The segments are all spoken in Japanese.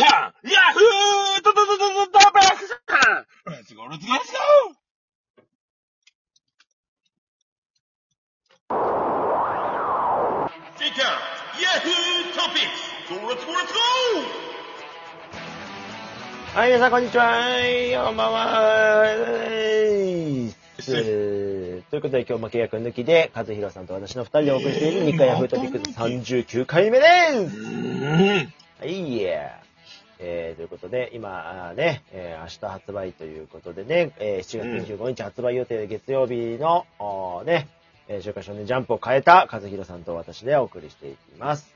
カーヤフードドドドドドバックレッツゴーレッツゴーレッツゴーキカーヤフートピックスゴーレッツゴーレッツゴはい、皆さん、こんにちは。こんばんは。えーということで、今日も契約抜きで、和弘さんと私の二人でお送りしている日課ヤフートピックス39回目です。ーはい、いえ。えー、ということで、今ね、えー明日発売ということでね、えー7月25日発売予定で月曜日の、おーね、えー週刊少年ジャンプを変えた和弘さんと私でお送りしていきます。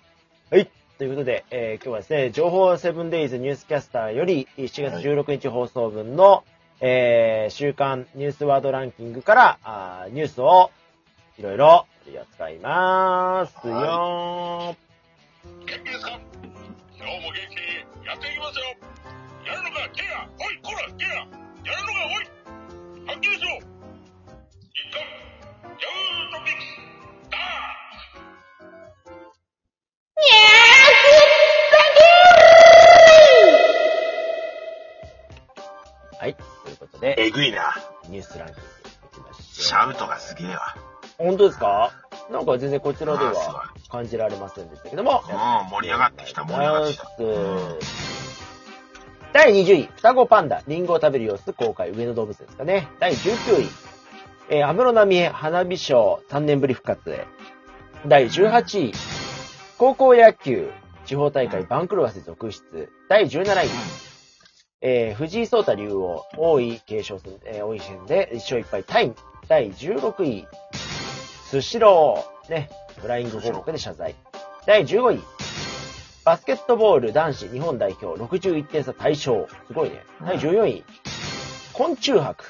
はい。ということで、えー今日はですね、情報セブンデイズニュースキャスターより7月16日放送分の、えー週刊ニュースワードランキングから、あーニュースをいろいろ取り扱いますよー。元気ですか今日も元気にやっていきますよ。やるのかケアおいこらケアやるのかおい。はっきりしろ。ヤフートピックスダはい。ということで、えぐいな。ニュースランキングいきましょう。シャウトがすげえわ。本当ですか？なんか全然こちらでは感じられませんでしたけども。うん盛り上がってきた盛り上がってきた第20位、双子パンダ、リンゴを食べる様子公開、上野動物ですかね。第19位、えー、安室奈美恵花火賞3年ぶり復活へ。第18位、高校野球、地方大会番狂わせ続出。第17位、えー、藤井聡太竜王、王位継承戦、えー、王位戦で1勝1敗タイム。第16位、スシロー、ね、フライング報告で謝罪。第15位、バスケットボール男子日本代表61点差対象。すごいね。第14位、昆虫博。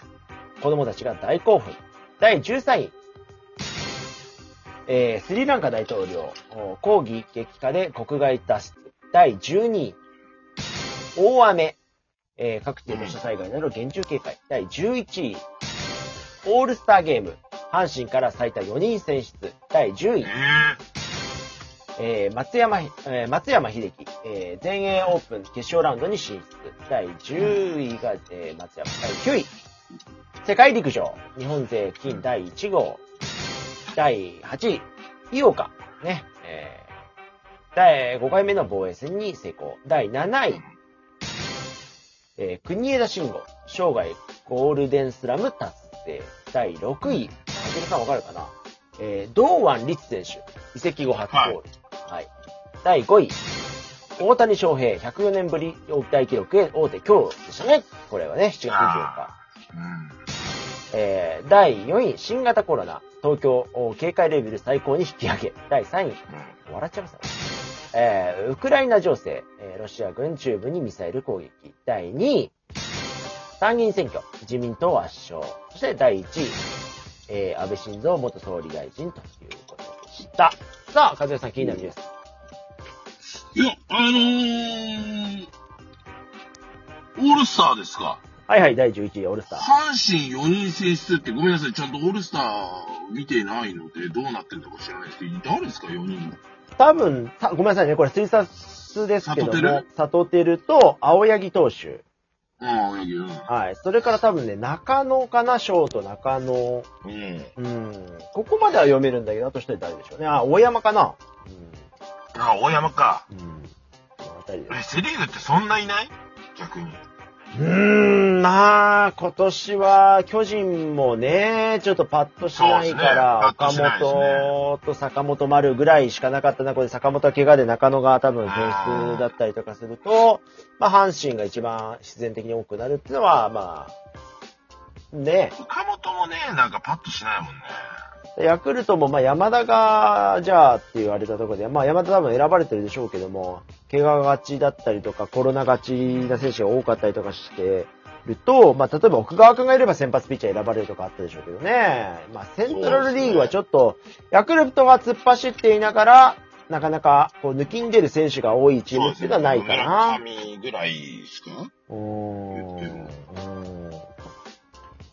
子供たちが大興奮。第13位、えー、スリランカ大統領、お抗議激化で国外脱出。第12位、大雨。えー各地で土砂災害など厳重警戒。第11位、オールスターゲーム。阪神から最多4人選出。第10位え、ー松山、えー松山秀樹、えー全英オープン決勝ラウンドに進出。第10位が、えー松山。第9位、世界陸上、日本勢金第1号。第8位、井岡。ね、えー第5回目の防衛戦に成功。第7位、えー国枝慎吾、生涯ゴールデンスラム達成。第6位、あずさんわかるかな？えー堂安律選手、移籍後初ゴール。はい。第5位、大谷翔平、104年ぶり大記録へ大手今日でしたね。これはね、7月24日。あうんえー第4位、新型コロナ、東京お警戒レベル最高に引き上げ。第3位、笑っちゃいましたね。えーウクライナ情勢、えーロシア軍中部にミサイル攻撃。第2位、参議院選挙、自民党圧勝。そして第1位、えー安倍晋三元総理大臣ということでした。さあ、和也さん気になるニュース。いや、あのー、オールスターですか。はいはい、第11位、オールスター。阪神4人選出ってごめんなさい、ちゃんとオールスター見てないのでどうなってんのか知らないですけど、誰ですか、4人。多分、たごめんなさいね、これ推察ですけどもサトテル、と青柳投手。ああ、いや、はい。それから多分ね、中野かな、ショート中野。うん。うん。ここまでは読めるんだけど、あと一人誰でしょうね。あ、大山かな。ああ、大山か。うん。うん。この辺りでえ、セリーグってそんないない？逆に。うーん、まあ、今年は巨人もね、ちょっとパッとしないから、岡そうですねパッとしないですね本と坂本丸ぐらいしかなかった中で、坂本は怪我で中野が多分選出だったりとかすると、まあ、阪神が一番必然的に多くなるっていうのは、まあ、ね、岡本もね、なんかパッとしないもんね。ヤクルトも、まあ、山田が、じゃあって言われたところで、まあ、山田多分選ばれてるでしょうけども、怪我がちだったりとか、コロナがちな選手が多かったりとかしてると、まあ、例えば奥川君がいれば先発ピッチャー選ばれるとかあったでしょうけどね。まあ、セントラルリーグはちょっと、ヤクルトが突っ走っていながら、なかなか、こう、抜きん出る選手が多いチームっていうのはないかな。村上ぐらいですか？うーん。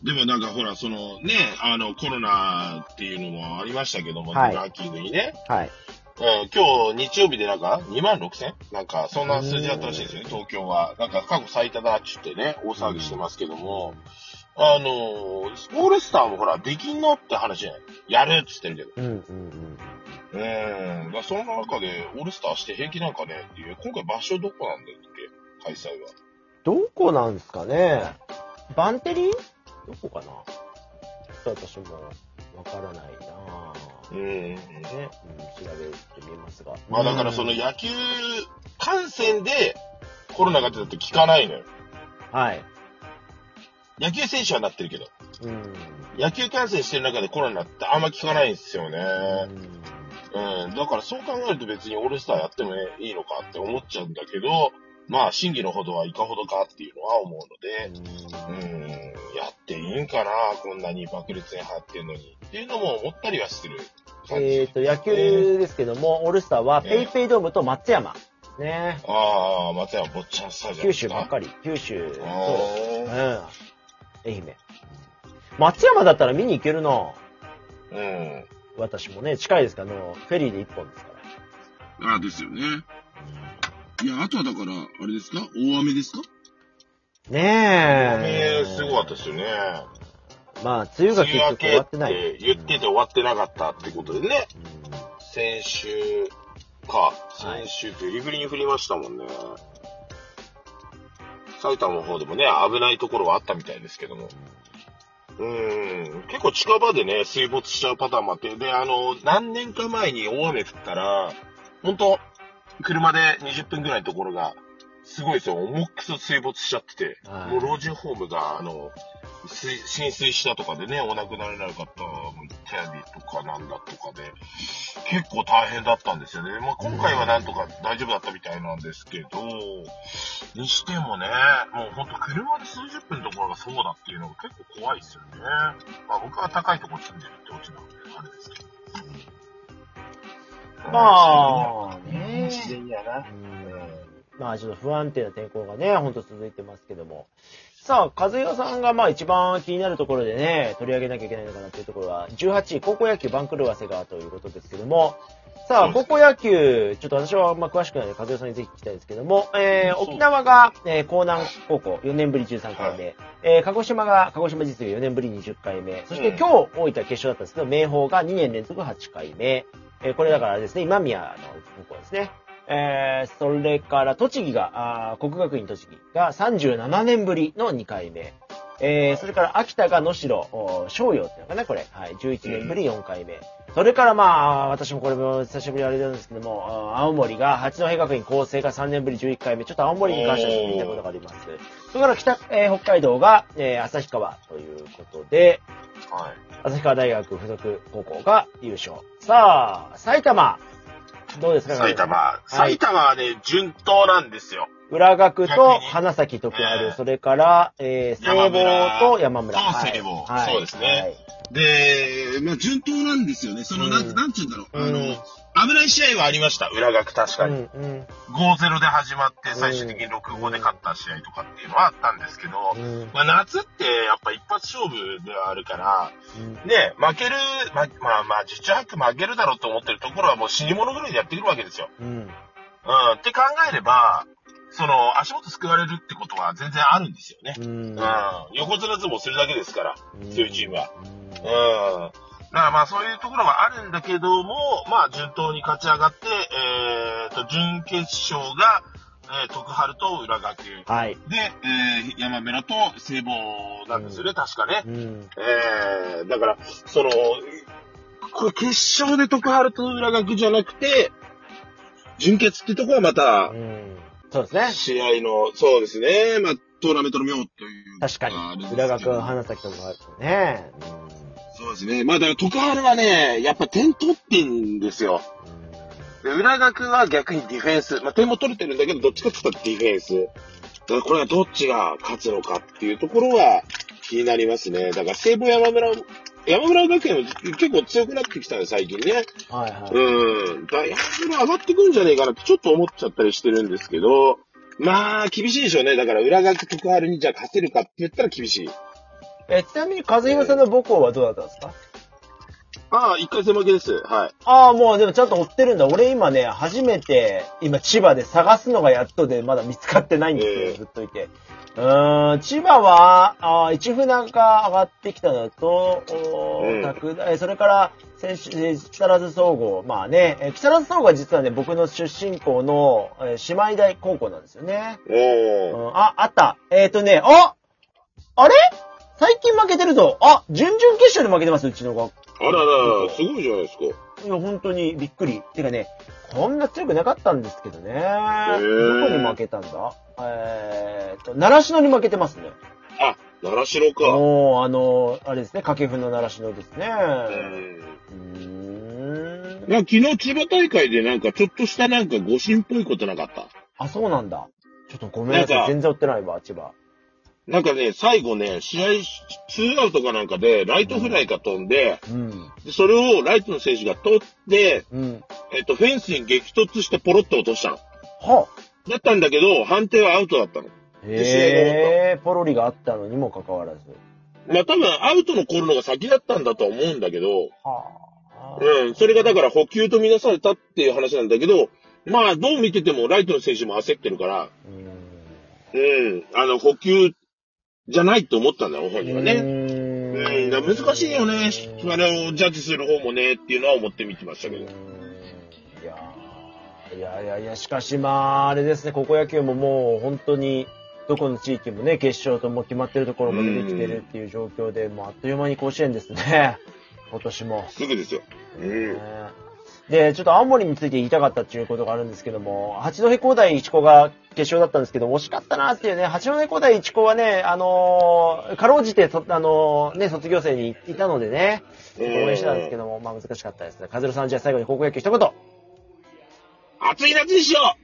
でもなんかほら、そのね、あの、コロナっていうのもありましたけども、はいランキングにね。はい。うん、今日日曜日でなんか2万6千？なんかそんな数字だったらしいんですよね、東京は。なんか過去最多だっつってね、大騒ぎしてますけども、あのー、オールスターもほら、できんのって話じゃない？やるっつってるけど。うんうんうん。うーん。だからその中でオールスターして平気なんかねっていう、今回場所どこなんだっけ？開催は。どこなんですかね？バンテリン？どこかなちょっと私もわからないなうんうんうん。ね、うん、調べてみますが。まあだからそのうん野球観戦でコロナが出たって聞かないのよ。はい。野球選手はなってるけど。うん。野球観戦してる中でコロナってあんま聞かないんですよね。うんうん。だからそう考えると別にオールスターやってもいいのかって思っちゃうんだけど、まあ真偽のほどはいかほどかっていうのは思うので、うん、やっていいんかなこんなに爆裂に張ってんのに。っていうのも思ったりはする感じ。えっ、と、野球ですけども、オールスターはえペイペイドームと松山。ね。ああ、松山坊ちゃんスタジアム九州ばっかり。九州、そう。うん。あ愛媛。松山だったら見に行けるなーうん。私もね、近いですから、あの、フェリーで一本ですから。ああ、ですよね。いや、あとはだから、あれですか？大雨ですか？ねえ。えすごかったですよね。まあ、梅雨が結局終けっわってない。て言ってて終わってなかったってことでね。うん先週か。先週ブリブリに降りましたもんね。埼玉の方でもね、危ないところはあったみたいですけども。うーん。結構近場でね、水没しちゃうパターンもあって。で、あの、何年か前に大雨降ったら、ほんと、車で20分ぐらいのところが、すごいですよ。重くそ水没しちゃってて、はいもう老人ホームが、あの、水浸水したとかでね、お亡くなりになる方もいたりとかなんだとかで、結構大変だったんですよね。まあ、今回はなんとか大丈夫だったみたいなんですけど、にしてもね、もうほんと車で数十分のところがそうだっていうのが結構怖いですよね。まあ僕は高いところ住んでるってオチなので、あれですけど。まあ、ね自然やな。うんまあ、ちょっと不安定な天候がね、ほんと続いてますけども。さあ、和弘さんがまあ一番気になるところでね、取り上げなきゃいけないのかなっていうところは、18位、高校野球バンクルーワセガということですけども、さあ、高校野球、ちょっと私はあんま詳しくないので、和弘さんにぜひ聞きたいんですけども、えー、沖縄が、えー、江南高校4年ぶり13回目、えー、鹿児島が鹿児島実業4年ぶり20回目、そしてうん。今日大分決勝だったんですけど、明豊が2年連続8回目、えー、これだからですね、今宮の高校ですね。えー、それから栃木が、あー国学院栃木が37年ぶりの2回目。えー、それから秋田が能代、お商用っていうのかな、これ。はい、11年ぶり4回目。それからまあ、私もこれも久しぶりにあれなんですけども、青森が八戸学院構成が3年ぶり11回目。ちょっと青森に関してはちょっと聞いたことがあります。それから北、えー北海道が、えー旭川ということで、はい。旭川大学附属高校が優勝。さあ、埼玉。どうですか埼玉。い。埼玉はね、順当なんですよ。浦学逆とに花咲徳栄、ええそれから、えー、聖望と山村。とはい聖望はい。そうですね。はい。で、まあ、順当なんですよね。その、なん、うん。なんちゅうんだろう。あうん。の、危ない試合はありました。裏学確かに。うんうん5-0で始まって最終的に6-5で勝った試合とかっていうのはあったんですけど、うんまあ夏ってやっぱ一発勝負ではあるから、うんね、負ける、ま、まあまあ、実着負けるだろうと思ってるところはもう死に物狂いでやってくるわけですよ。うんうん、って考えれば、その、足元救われるってことは全然あるんですよね。うんうん、横綱相撲するだけですから。強いチームは。うんうん。だからまあそういうところはあるんだけども、まあ順当に勝ち上がって、えーと、準決勝が、えー、徳春と浦学。で、はい。えー、山村と聖望なんですよね、確かね。うんえー、だから、その、これ決勝で徳春と浦学じゃなくて、準決ってとこはまたう、んそうですね。試合の、そうですね、まあ、トーナメントの妙という。確かに浦ど学、花咲とかあるね。そうですね。まあ、だから、徳春はね、やっぱ点取ってんですよ。で、浦学は逆にディフェンス。まあ、点も取れてるんだけど、どっちかって言ったらディフェンス。だからこれはどっちが勝つのかっていうところは気になりますね。だから西武山村、山村学園は結構強くなってきたね、最近ね。うんはいはい。うん。だから山村上がってくんじゃねえかなってちょっと思っちゃったりしてるんですけど、まあ、厳しいでしょうね。だから浦学徳春にじゃあ勝てるかって言ったら厳しい。え、ちなみに、和弘さんの母校はどうだったんですか？ああ、一回戦負けです。はい。ああ、もうでもちゃんと追ってるんだ。俺今ね、初めて、今千葉で探すのがやっとで、まだ見つかってないんですけど、ええずっといて。うーん、千葉は、あー一船が上がってきたのと、おーうん拓大、それから、先週、えー木更津総合。まあね、えー木更津総合は実はね、僕の出身校の、えー姉妹大高校なんですよね。おー。うん、あ、あった。えっ、ー、とね、ああれ？最近負けてるぞ。あ、準々決勝で負けてます、うちの学校。あらら、すごいじゃないですか。いや、本当にびっくり。てかね、こんな強くなかったんですけどね。ーどこに負けたんだ？えーと、習志野に負けてますね。あ、習志野か。もう、あの、あれですね、掛布の習志野ですね。うんうーん。なんか昨日千葉大会でなんかちょっとしたなんか誤審っぽいことなかった？あ、そうなんだ。ちょっとごめんなさい。なんか全然追ってないわ、千葉。なんかね、最後ね、試合、ツーアウトかなんかで、ライトフライが飛んで、うん。でそれをライトの選手が取って、うん。えっと、フェンスに激突してポロッと落としたの。はだったんだけど、判定はアウトだったの。へえー、ポロリがあったのにもかかわらず。まあ多分アウトの来るのが先だったんだとは思うんだけど、はあ。うん、それがだから補給とみなされたっていう話なんだけど、まあどう見ててもライトの選手も焦ってるから、うん。うん、あの補給じゃないって思ったんだよ、本人はね。ううん、難しいよね。あれをジャッジする方もねっていうのは思って見てましたけど。いやーいやいやいや、しかしまあ、あれですね、高校野球ももう本当に、どこの地域もね、決勝とも決まってるところも出てきてるっていう状況で、もうあっという間に甲子園ですね。今年も。すぐですよ。うん。ねで、ちょっと青森について言いたかったっていうことがあるんですけども、八戸工大一高が決勝だったんですけど、惜しかったなっていうね、八戸工大一高はね、あのーかろうじてそ、あのーね、卒業生にいたのでね、応援してたんですけども、まあ難しかったですね。カズルさん、じゃあ最後に高校野球一言。暑い夏にしよう